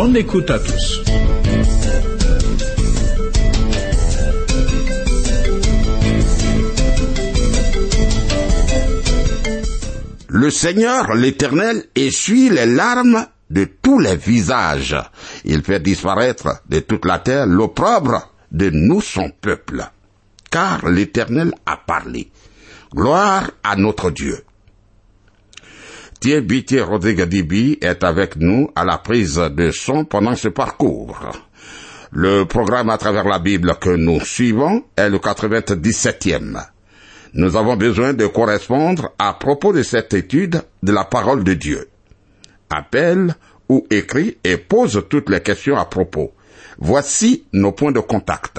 Bonne écoute à tous. Le Seigneur, l'Éternel, essuie les larmes de tous les visages. Il fait disparaître de toute la terre l'opprobre de nous, son peuple. Car l'Éternel a parlé. Gloire à notre Dieu. Thierry Rodrigue Dibi est avec nous à la prise de son pendant ce parcours. Le programme à travers la Bible que nous suivons est le 97e. Nous avons besoin de correspondre à propos de cette étude de la parole de Dieu. Appelle ou écrit et pose toutes les questions à propos. Voici nos points de contact.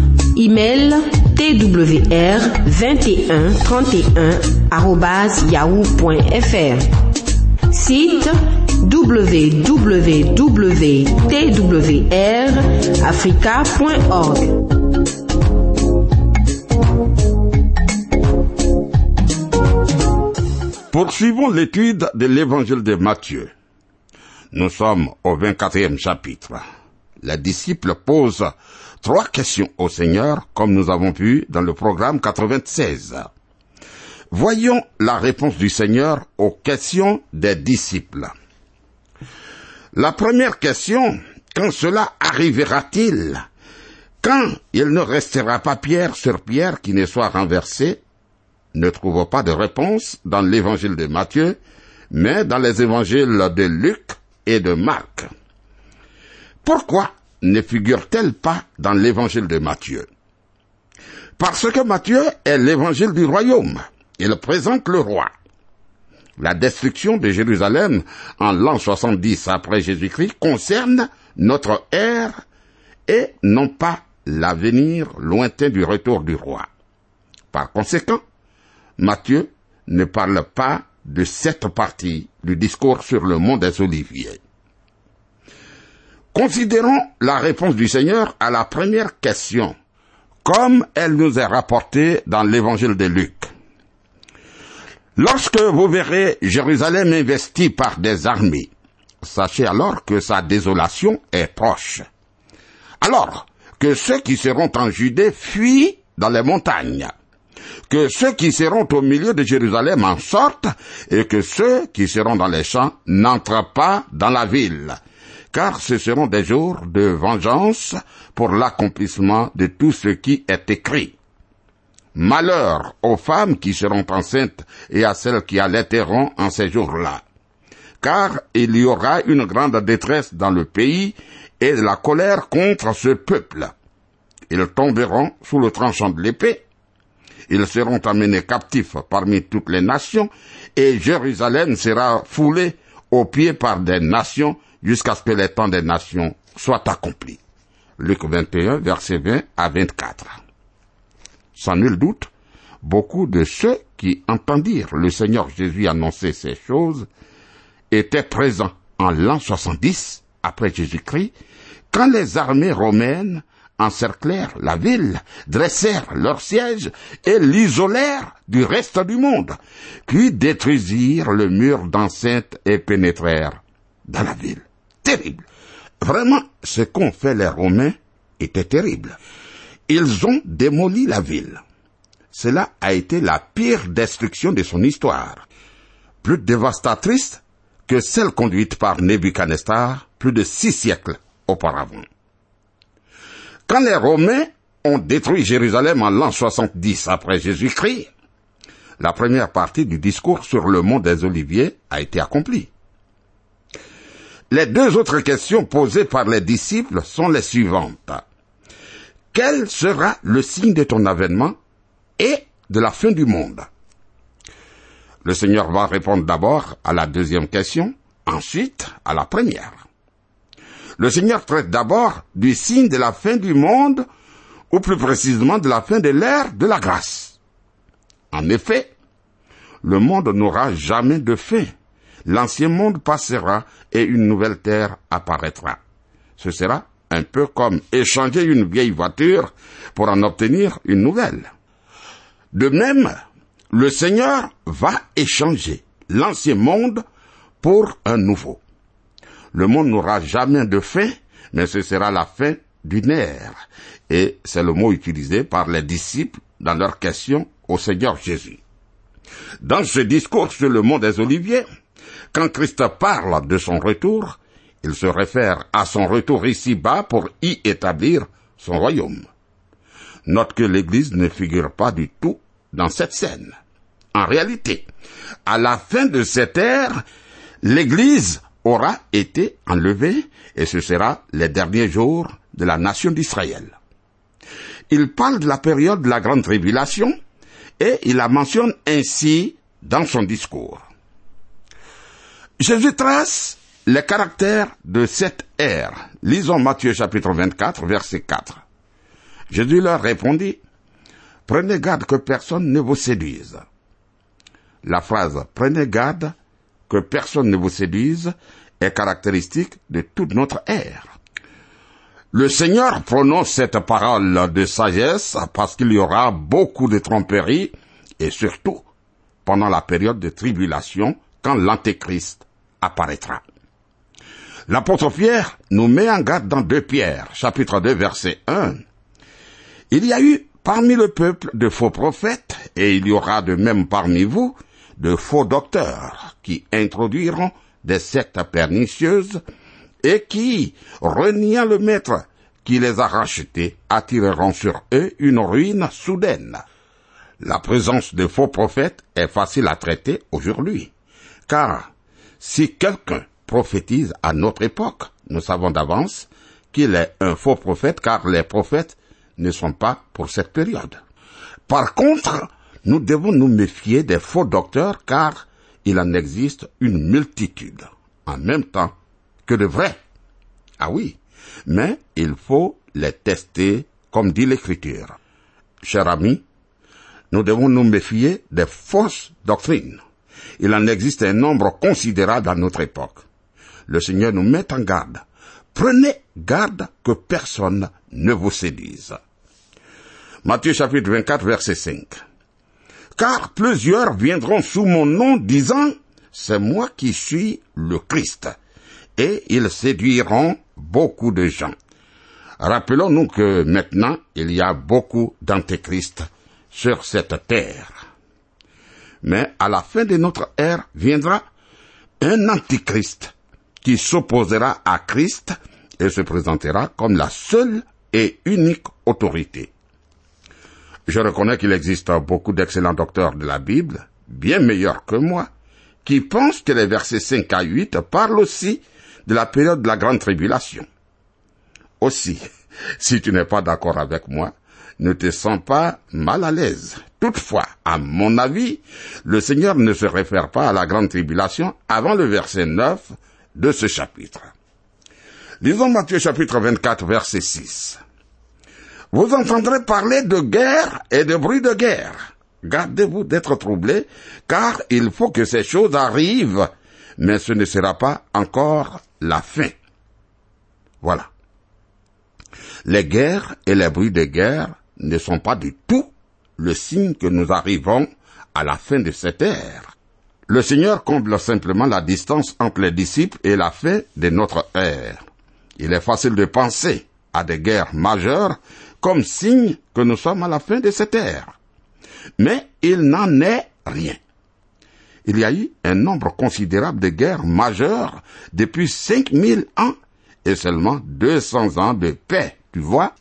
Email twr 21 31 yahoo.fr. Site www.twrafrica.org. Poursuivons l'étude de l'évangile de Matthieu. Nous sommes au 24e chapitre. Les disciples posent trois questions au Seigneur, comme nous avons vu dans le programme 96. Voyons la réponse du Seigneur aux questions des disciples. La première question, quand cela arrivera-t-il? Quand il ne restera pas pierre sur pierre qui ne soit renversée Ne trouve pas de réponse dans l'évangile de Matthieu, mais dans les évangiles de Luc et de Marc. Pourquoi ne figure-t-elle pas dans l'évangile de Matthieu? Parce que Matthieu est l'évangile du royaume. Il présente le roi. La destruction de Jérusalem en l'an 70 après Jésus-Christ concerne notre ère et non pas l'avenir lointain du retour du roi. Par conséquent, Matthieu ne parle pas de cette partie du discours sur le mont des Oliviers. Considérons la réponse du Seigneur à la première question, comme elle nous est rapportée dans l'évangile de Luc. Lorsque vous verrez Jérusalem investie par des armées, sachez alors que sa désolation est proche. Alors que ceux qui seront en Judée fuient dans les montagnes, que ceux qui seront au milieu de Jérusalem en sortent, et que ceux qui seront dans les champs n'entrent pas dans la ville, car ce seront des jours de vengeance pour l'accomplissement de tout ce qui est écrit. Malheur aux femmes qui seront enceintes et à celles qui allaiteront en ces jours-là. Car il y aura une grande détresse dans le pays et la colère contre ce peuple. Ils tomberont sous le tranchant de l'épée. Ils seront amenés captifs parmi toutes les nations et Jérusalem sera foulée aux pieds par des nations jusqu'à ce que les temps des nations soient accomplis. Luc 21, verset 20 à 24 sans nul doute, beaucoup de ceux qui entendirent le Seigneur Jésus annoncer ces choses étaient présents en l'an 70 après Jésus-Christ, quand les armées romaines encerclèrent la ville, dressèrent leur siège et l'isolèrent du reste du monde, puis détruisirent le mur d'enceinte et pénétrèrent dans la ville. Terrible. Vraiment, ce qu'ont fait les Romains était terrible ils ont démoli la ville. cela a été la pire destruction de son histoire, plus dévastatrice que celle conduite par Nebuchadnezzar plus de six siècles auparavant. Quand les Romains ont détruit Jérusalem en l'an 70 après Jésus-Christ, la première partie du discours sur le mont des Oliviers a été accomplie. Les deux autres questions posées par les disciples sont les suivantes. Quel sera le signe de ton avènement et de la fin du monde? Le Seigneur va répondre d'abord à la deuxième question, ensuite à la première. Le Seigneur traite d'abord du signe de la fin du monde, ou plus précisément de la fin de l'ère de la grâce. En effet, le monde n'aura jamais de fin l'ancien monde passera et une nouvelle terre apparaîtra. Ce sera un peu comme échanger une vieille voiture pour en obtenir une nouvelle. De même, le Seigneur va échanger l'ancien monde pour un nouveau. Le monde n'aura jamais de fin, mais ce sera la fin d'une ère. Et c'est le mot utilisé par les disciples dans leur question au Seigneur Jésus. Dans ce discours sur le mont des Oliviers, quand Christ parle de son retour, il se réfère à son retour ici-bas pour y établir son royaume. Note que l'Église ne figure pas du tout dans cette scène. En réalité, à la fin de cette ère, l'Église aura été enlevée et ce sera les derniers jours de la nation d'Israël. Il parle de la période de la grande tribulation et il la mentionne ainsi dans son discours. Jésus trace les caractères de cette ère. Lisons Matthieu chapitre 24, verset 4. Jésus leur répondit, Prenez garde que personne ne vous séduise. La phrase Prenez garde que personne ne vous séduise est caractéristique de toute notre ère. Le Seigneur prononce cette parole de sagesse parce qu'il y aura beaucoup de tromperies et surtout pendant la période de tribulation quand l'Antéchrist apparaîtra. L'apôtre Pierre nous met en garde dans 2 Pierre, chapitre 2, verset 1. Il y a eu parmi le peuple de faux prophètes, et il y aura de même parmi vous de faux docteurs qui introduiront des sectes pernicieuses et qui, reniant le maître qui les a rachetés, attireront sur eux une ruine soudaine. La présence de faux prophètes est facile à traiter aujourd'hui, car si quelqu'un prophétise à notre époque, nous savons d'avance qu'il est un faux prophète car les prophètes ne sont pas pour cette période. Par contre, nous devons nous méfier des faux docteurs car il en existe une multitude en même temps que de vrais. Ah oui, mais il faut les tester comme dit l'Écriture. Cher ami, nous devons nous méfier des fausses doctrines il en existe un nombre considérable à notre époque. Le Seigneur nous met en garde. Prenez garde que personne ne vous séduise. Matthieu chapitre 24 verset 5. Car plusieurs viendront sous mon nom disant, c'est moi qui suis le Christ. Et ils séduiront beaucoup de gens. Rappelons-nous que maintenant, il y a beaucoup d'antéchrists sur cette terre mais à la fin de notre ère viendra un antichrist qui s'opposera à Christ et se présentera comme la seule et unique autorité. Je reconnais qu'il existe beaucoup d'excellents docteurs de la Bible, bien meilleurs que moi, qui pensent que les versets 5 à 8 parlent aussi de la période de la grande tribulation. Aussi, si tu n'es pas d'accord avec moi, ne te sens pas mal à l'aise. Toutefois, à mon avis, le Seigneur ne se réfère pas à la grande tribulation avant le verset 9 de ce chapitre. Lisons Matthieu chapitre 24 verset 6. Vous entendrez parler de guerre et de bruit de guerre. Gardez-vous d'être troublés, car il faut que ces choses arrivent, mais ce ne sera pas encore la fin. Voilà. Les guerres et les bruits de guerre ne sont pas du tout le signe que nous arrivons à la fin de cette ère. Le Seigneur comble simplement la distance entre les disciples et la fin de notre ère. Il est facile de penser à des guerres majeures comme signe que nous sommes à la fin de cette ère. Mais il n'en est rien. Il y a eu un nombre considérable de guerres majeures depuis 5000 ans et seulement 200 ans de paix, tu vois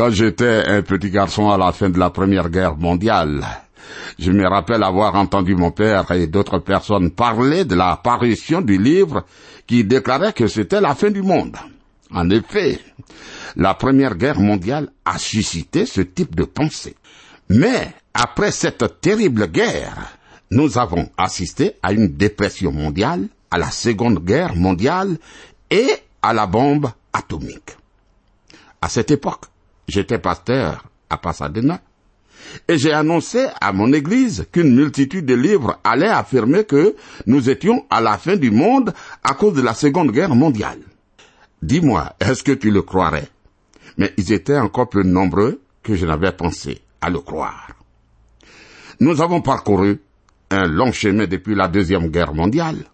Quand j'étais un petit garçon à la fin de la Première Guerre mondiale, je me rappelle avoir entendu mon père et d'autres personnes parler de la parution du livre qui déclarait que c'était la fin du monde. En effet, la Première Guerre mondiale a suscité ce type de pensée. Mais après cette terrible guerre, nous avons assisté à une dépression mondiale, à la Seconde Guerre mondiale et à la bombe atomique. À cette époque, j'étais pasteur à Pasadena et j'ai annoncé à mon église qu'une multitude de livres allaient affirmer que nous étions à la fin du monde à cause de la Seconde Guerre mondiale. Dis-moi, est-ce que tu le croirais? Mais ils étaient encore plus nombreux que je n'avais pensé à le croire. Nous avons parcouru un long chemin depuis la Deuxième Guerre mondiale,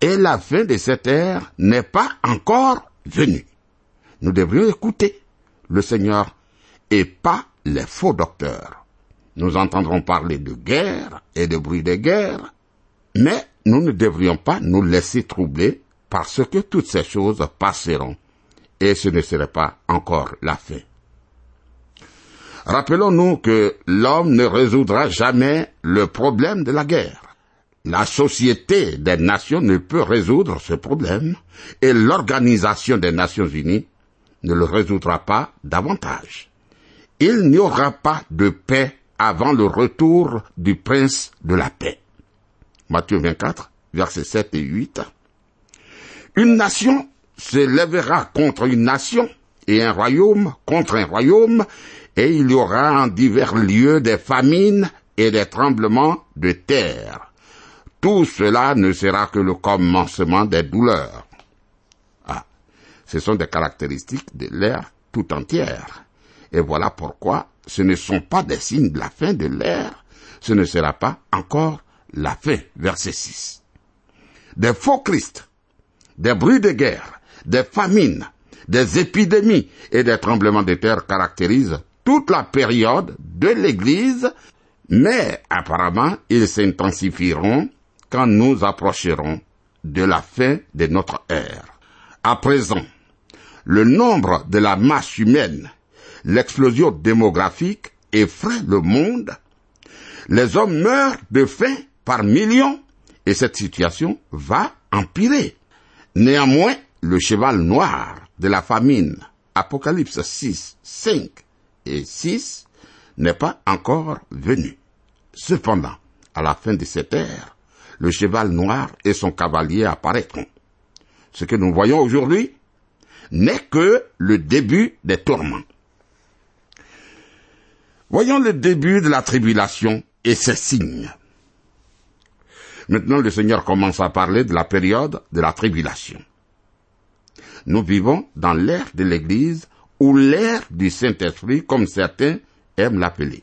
et la fin de cette ère n'est pas encore venue. Nous devrions écouter le Seigneur et pas les faux docteurs. Nous entendrons parler de guerre et de bruit de guerre, mais nous ne devrions pas nous laisser troubler parce que toutes ces choses passeront et ce ne serait pas encore la fin. Rappelons-nous que l'homme ne résoudra jamais le problème de la guerre. La société des nations ne peut résoudre ce problème et l'organisation des Nations Unies ne le résoudra pas davantage. Il n'y aura pas de paix avant le retour du prince de la paix. Matthieu 24, versets 7 et 8. Une nation se lèvera contre une nation et un royaume contre un royaume et il y aura en divers lieux des famines et des tremblements de terre. Tout cela ne sera que le commencement des douleurs. Ce sont des caractéristiques de l'ère tout entière. Et voilà pourquoi ce ne sont pas des signes de la fin de l'ère, ce ne sera pas encore la fin. Verset 6. Des faux Christ, des bruits de guerre, des famines, des épidémies et des tremblements de terre caractérisent toute la période de l'Église, mais apparemment ils s'intensifieront quand nous approcherons de la fin de notre ère. À présent, le nombre de la masse humaine, l'explosion démographique effraie le monde. Les hommes meurent de faim par millions et cette situation va empirer. Néanmoins, le cheval noir de la famine, Apocalypse 6, 5, et 6 n'est pas encore venu. Cependant, à la fin de cette ère, le cheval noir et son cavalier apparaîtront. Ce que nous voyons aujourd'hui n'est que le début des tourments. Voyons le début de la tribulation et ses signes. Maintenant, le Seigneur commence à parler de la période de la tribulation. Nous vivons dans l'ère de l'Église ou l'ère du Saint-Esprit, comme certains aiment l'appeler.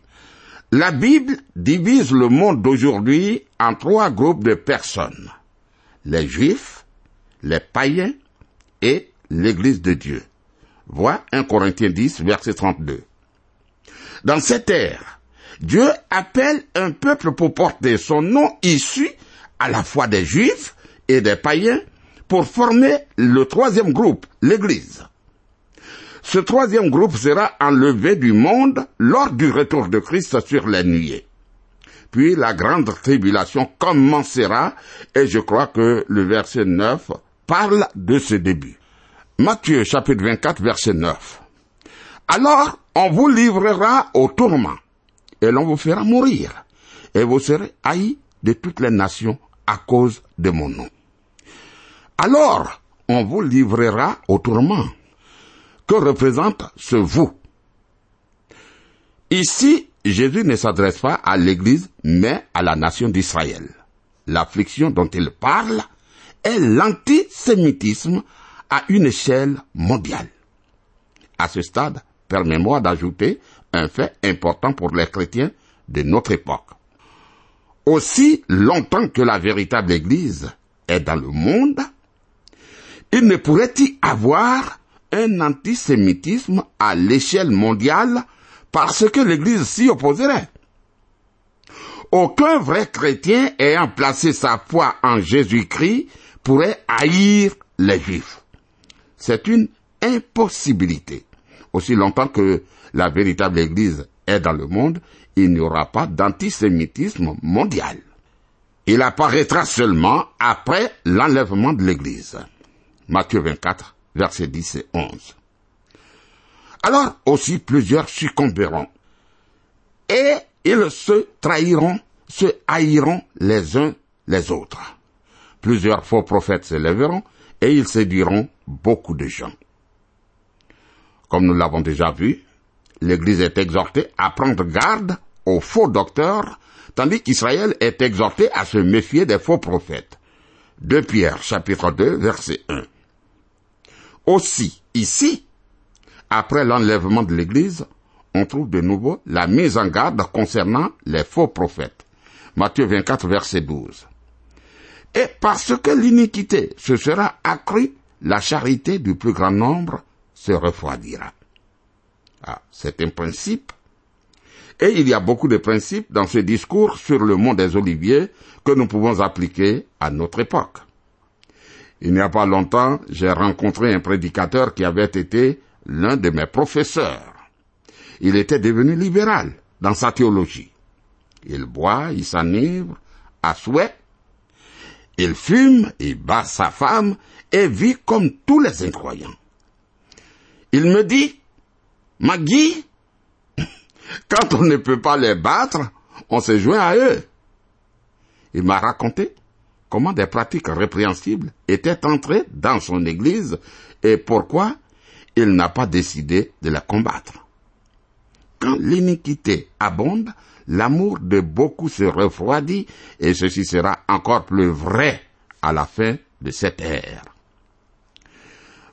La Bible divise le monde d'aujourd'hui en trois groupes de personnes. Les Juifs, les païens et l'Église de Dieu. Vois 1 Corinthiens 10, verset 32. Dans cette ère, Dieu appelle un peuple pour porter son nom issu à la fois des Juifs et des païens pour former le troisième groupe, l'Église. Ce troisième groupe sera enlevé du monde lors du retour de Christ sur les nuées. Puis la grande tribulation commencera et je crois que le verset 9 parle de ce début. Matthieu chapitre 24 verset 9. Alors on vous livrera au tourment et l'on vous fera mourir et vous serez haïs de toutes les nations à cause de mon nom. Alors on vous livrera au tourment que représente ce vous? Ici, Jésus ne s'adresse pas à l'Église, mais à la nation d'Israël. L'affliction dont il parle est l'antisémitisme à une échelle mondiale. À ce stade, permets-moi d'ajouter un fait important pour les chrétiens de notre époque. Aussi longtemps que la véritable Église est dans le monde, il ne pourrait y avoir un antisémitisme à l'échelle mondiale parce que l'Église s'y opposerait. Aucun vrai chrétien ayant placé sa foi en Jésus-Christ pourrait haïr les Juifs. C'est une impossibilité. Aussi longtemps que la véritable Église est dans le monde, il n'y aura pas d'antisémitisme mondial. Il apparaîtra seulement après l'enlèvement de l'Église. Matthieu 24, versets 10 et 11. Alors aussi plusieurs succomberont. Et ils se trahiront, se haïront les uns les autres. Plusieurs faux prophètes s'élèveront et ils séduiront beaucoup de gens. Comme nous l'avons déjà vu, l'Église est exhortée à prendre garde aux faux docteurs, tandis qu'Israël est exhorté à se méfier des faux prophètes. De Pierre, chapitre 2, verset 1. Aussi, ici, après l'enlèvement de l'Église, on trouve de nouveau la mise en garde concernant les faux prophètes. Matthieu 24, verset 12. Et parce que l'iniquité se sera accrue, la charité du plus grand nombre se refroidira. Ah, c'est un principe. Et il y a beaucoup de principes dans ce discours sur le mont des Oliviers que nous pouvons appliquer à notre époque. Il n'y a pas longtemps, j'ai rencontré un prédicateur qui avait été l'un de mes professeurs. Il était devenu libéral dans sa théologie. Il boit, il s'enivre, à souhait. Il fume, il bat sa femme et vit comme tous les incroyants. Il me dit, Maggie, quand on ne peut pas les battre, on se joint à eux. Il m'a raconté comment des pratiques répréhensibles étaient entrées dans son église et pourquoi il n'a pas décidé de la combattre. Quand l'iniquité abonde, l'amour de beaucoup se refroidit et ceci sera encore plus vrai à la fin de cette ère.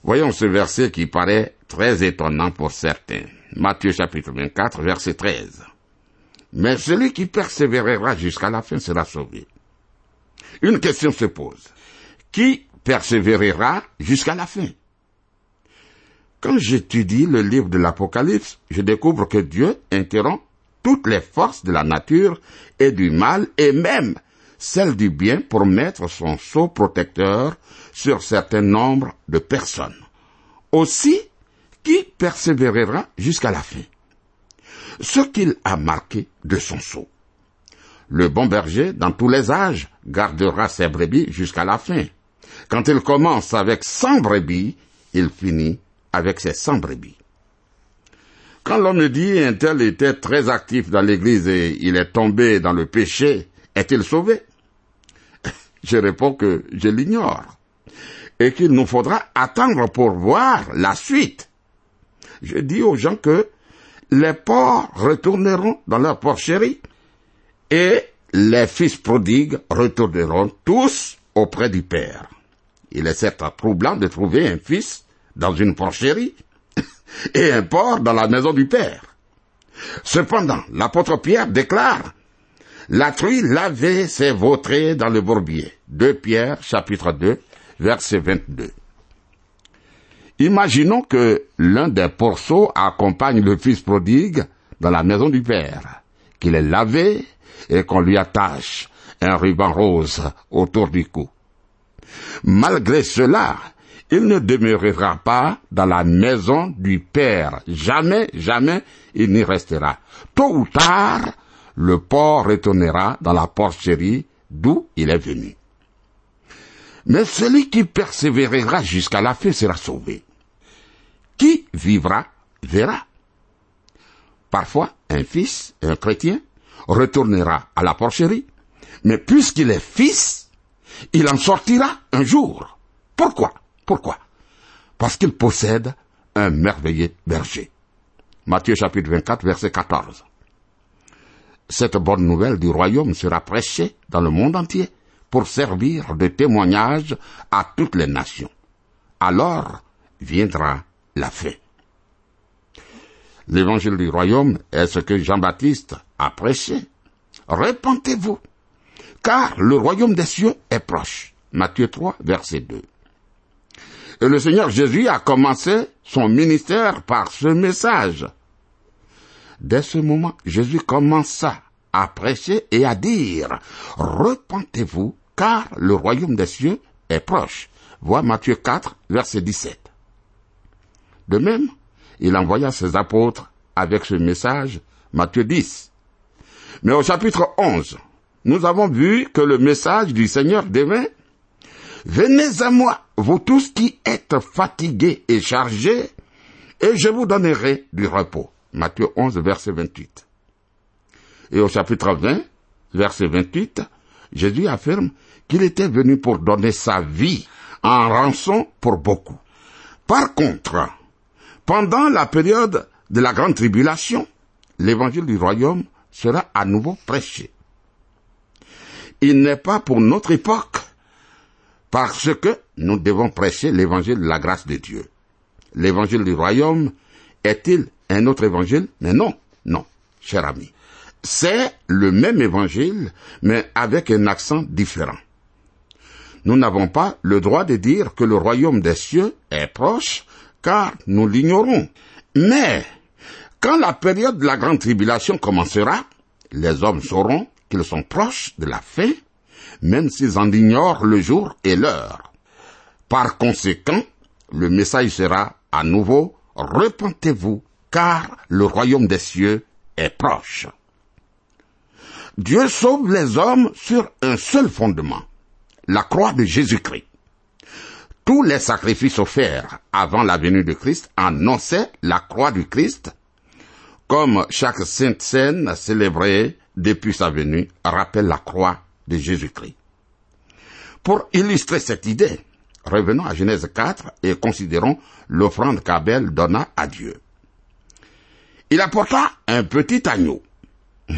Voyons ce verset qui paraît très étonnant pour certains. Matthieu chapitre 24, verset 13. Mais celui qui persévérera jusqu'à la fin sera sauvé. Une question se pose. Qui persévérera jusqu'à la fin? Quand j'étudie le livre de l'Apocalypse, je découvre que Dieu interrompt toutes les forces de la nature et du mal et même celles du bien pour mettre son sceau protecteur sur certain nombre de personnes. Aussi, qui persévérera jusqu'à la fin? Ce qu'il a marqué de son sceau. Le bon berger, dans tous les âges, gardera ses brebis jusqu'à la fin. Quand il commence avec cent brebis, il finit avec ses cent brebis. Quand l'on me dit un tel était très actif dans l'église et il est tombé dans le péché, est-il sauvé? Je réponds que je l'ignore et qu'il nous faudra attendre pour voir la suite. Je dis aux gens que les porcs retourneront dans leur porcherie et les fils prodigues retourneront tous auprès du Père. Il est certes troublant de trouver un fils dans une porcherie et un porc dans la maison du Père. Cependant, l'apôtre Pierre déclare La truie lavée s'est vautrée dans le bourbier. 2 Pierre, chapitre 2, verset 22. Imaginons que l'un des porceaux accompagne le fils prodigue dans la maison du Père, qu'il est lavé et qu'on lui attache un ruban rose autour du cou. Malgré cela, il ne demeurera pas dans la maison du Père. Jamais, jamais il n'y restera. Tôt ou tard, le porc retournera dans la porcherie d'où il est venu. Mais celui qui persévérera jusqu'à la fin sera sauvé. Qui vivra verra. Parfois, un fils, un chrétien, retournera à la porcherie, mais puisqu'il est fils, il en sortira un jour. Pourquoi? Pourquoi? Parce qu'il possède un merveilleux berger. Matthieu chapitre 24, verset 14. Cette bonne nouvelle du royaume sera prêchée dans le monde entier pour servir de témoignage à toutes les nations. Alors viendra la fin. L'évangile du royaume est ce que Jean-Baptiste a prêché. Repentez-vous, car le royaume des cieux est proche. Matthieu 3, verset 2. Et le Seigneur Jésus a commencé son ministère par ce message. Dès ce moment, Jésus commença à prêcher et à dire, Repentez-vous, car le royaume des cieux est proche. Vois Matthieu 4, verset 17. De même, il envoya ses apôtres avec ce message, Matthieu 10. Mais au chapitre 11, nous avons vu que le message du Seigneur devint Venez à moi, vous tous qui êtes fatigués et chargés, et je vous donnerai du repos. Matthieu 11, verset 28. Et au chapitre 20, verset 28, Jésus affirme qu'il était venu pour donner sa vie en rançon pour beaucoup. Par contre, pendant la période de la grande tribulation, l'évangile du royaume sera à nouveau prêché. Il n'est pas pour notre époque, parce que nous devons prêcher l'évangile de la grâce de Dieu. L'évangile du royaume est-il un autre évangile? Mais non, non, cher ami. C'est le même évangile, mais avec un accent différent. Nous n'avons pas le droit de dire que le royaume des cieux est proche, car nous l'ignorons. Mais, quand la période de la grande tribulation commencera, les hommes sauront qu'ils sont proches de la fin, même s'ils en ignorent le jour et l'heure. Par conséquent, le message sera à nouveau, repentez-vous, car le royaume des cieux est proche. Dieu sauve les hommes sur un seul fondement, la croix de Jésus-Christ. Tous les sacrifices offerts avant la venue de Christ annonçaient la croix du Christ, comme chaque sainte scène célébrée depuis sa venue rappelle la croix Pour illustrer cette idée, revenons à Genèse 4 et considérons l'offrande qu'Abel donna à Dieu. Il apporta un petit agneau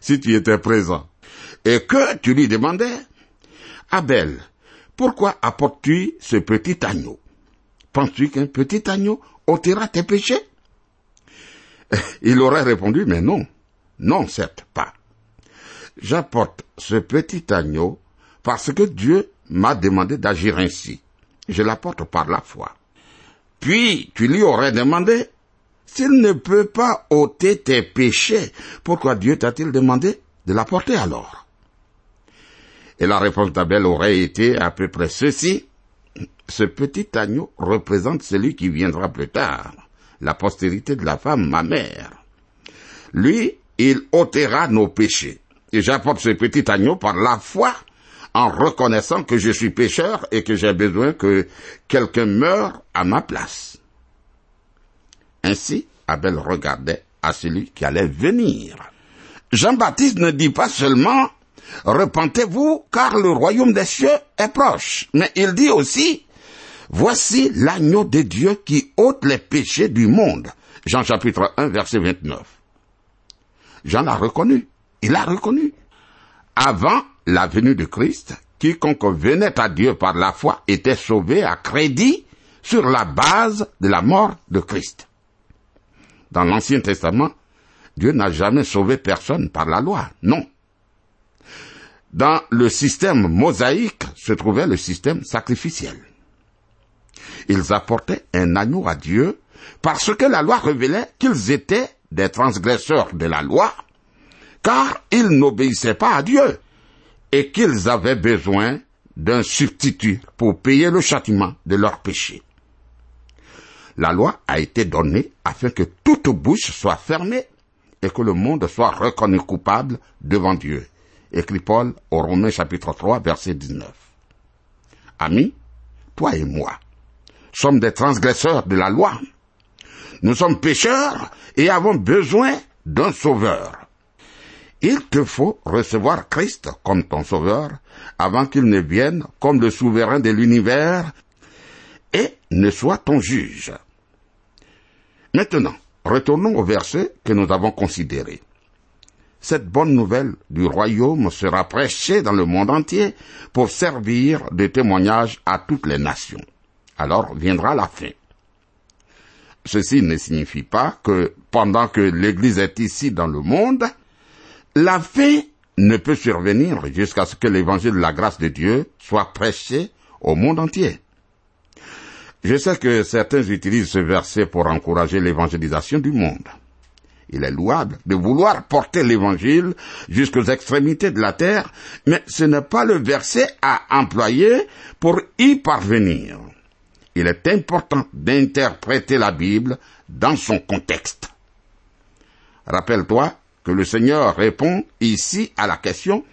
si tu étais présent, et que tu lui demandais, Abel, pourquoi apportes-tu ce petit agneau? Penses-tu qu'un petit agneau ôtera tes péchés? Il aurait répondu, mais non, non, certes pas. J'apporte ce petit agneau parce que Dieu m'a demandé d'agir ainsi. Je l'apporte par la foi. Puis tu lui aurais demandé, s'il ne peut pas ôter tes péchés, pourquoi Dieu t'a-t-il demandé de l'apporter alors? Et la réponse d'Abel aurait été à peu près ceci. Ce petit agneau représente celui qui viendra plus tard, la postérité de la femme, ma mère. Lui, il ôtera nos péchés. Et j'apporte ce petit agneau par la foi, en reconnaissant que je suis pécheur et que j'ai besoin que quelqu'un meure à ma place. Ainsi, Abel regardait à celui qui allait venir. Jean-Baptiste ne dit pas seulement Repentez-vous, car le royaume des cieux est proche. Mais il dit aussi, Voici l'agneau de Dieu qui ôte les péchés du monde. Jean chapitre 1, verset 29. Jean l'a reconnu. Il l'a reconnu. Avant la venue de Christ, quiconque venait à Dieu par la foi était sauvé à crédit sur la base de la mort de Christ. Dans l'Ancien Testament, Dieu n'a jamais sauvé personne par la loi, non. Dans le système mosaïque se trouvait le système sacrificiel. Ils apportaient un agneau à Dieu parce que la loi révélait qu'ils étaient des transgresseurs de la loi, car ils n'obéissaient pas à Dieu et qu'ils avaient besoin d'un substitut pour payer le châtiment de leurs péchés la loi a été donnée afin que toute bouche soit fermée et que le monde soit reconnu coupable devant Dieu. Écrit Paul au Romains chapitre 3 verset 19. Amis, toi et moi sommes des transgresseurs de la loi. Nous sommes pécheurs et avons besoin d'un sauveur. Il te faut recevoir Christ comme ton sauveur avant qu'il ne vienne comme le souverain de l'univers et ne soit ton juge. Maintenant, retournons au verset que nous avons considéré. Cette bonne nouvelle du royaume sera prêchée dans le monde entier pour servir de témoignage à toutes les nations. Alors viendra la fin. Ceci ne signifie pas que pendant que l'Église est ici dans le monde, la fin ne peut survenir jusqu'à ce que l'évangile de la grâce de Dieu soit prêché au monde entier. Je sais que certains utilisent ce verset pour encourager l'évangélisation du monde. Il est louable de vouloir porter l'évangile jusqu'aux extrémités de la terre, mais ce n'est pas le verset à employer pour y parvenir. Il est important d'interpréter la Bible dans son contexte. Rappelle-toi que le Seigneur répond ici à la question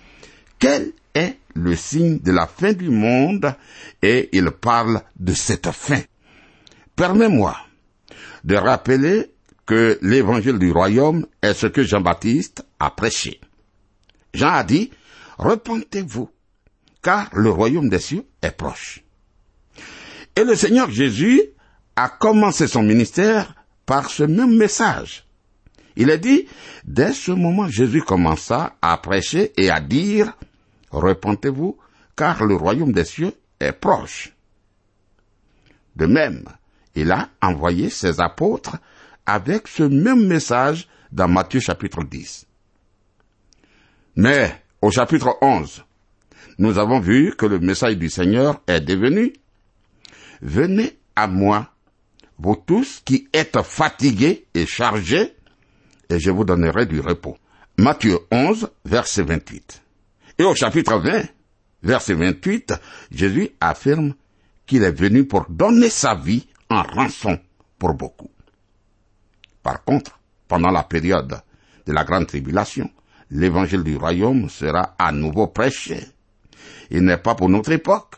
quel est le signe de la fin du monde? Et il parle de cette fin. Permets-moi de rappeler que l'évangile du royaume est ce que Jean-Baptiste a prêché. Jean a dit, repentez-vous, car le royaume des cieux est proche. Et le Seigneur Jésus a commencé son ministère par ce même message. Il a dit, dès ce moment, Jésus commença à prêcher et à dire, repentez-vous, car le royaume des cieux est proche. De même, il a envoyé ses apôtres avec ce même message dans Matthieu chapitre 10. Mais au chapitre 11, nous avons vu que le message du Seigneur est devenu Venez à moi, vous tous qui êtes fatigués et chargés, et je vous donnerai du repos. Matthieu 11, verset 28. Et au chapitre 20, verset 28, Jésus affirme qu'il est venu pour donner sa vie en rançon pour beaucoup. Par contre, pendant la période de la grande tribulation, l'évangile du royaume sera à nouveau prêché. Il n'est pas pour notre époque,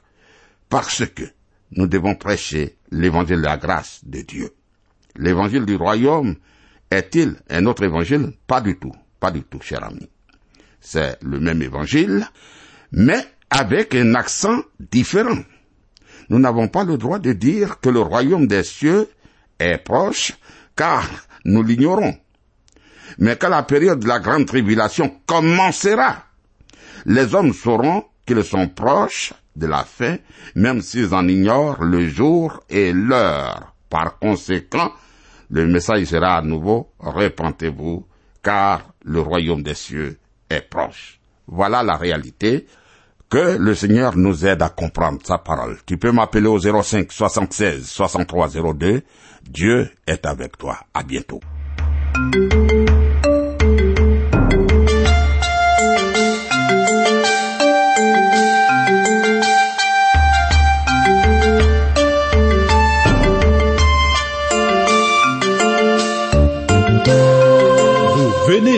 parce que nous devons prêcher l'évangile de la grâce de Dieu. L'évangile du royaume est-il un autre évangile? Pas du tout, pas du tout, cher ami. C'est le même évangile, mais avec un accent différent. Nous n'avons pas le droit de dire que le royaume des cieux est proche, car nous l'ignorons. Mais quand la période de la grande tribulation commencera, les hommes sauront qu'ils sont proches de la fin, même s'ils en ignorent le jour et l'heure. Par conséquent, le message sera à nouveau, repentez-vous, car le royaume des cieux est proche. Voilà la réalité. Que le Seigneur nous aide à comprendre sa parole. Tu peux m'appeler au 05 76 63 02. Dieu est avec toi. À bientôt.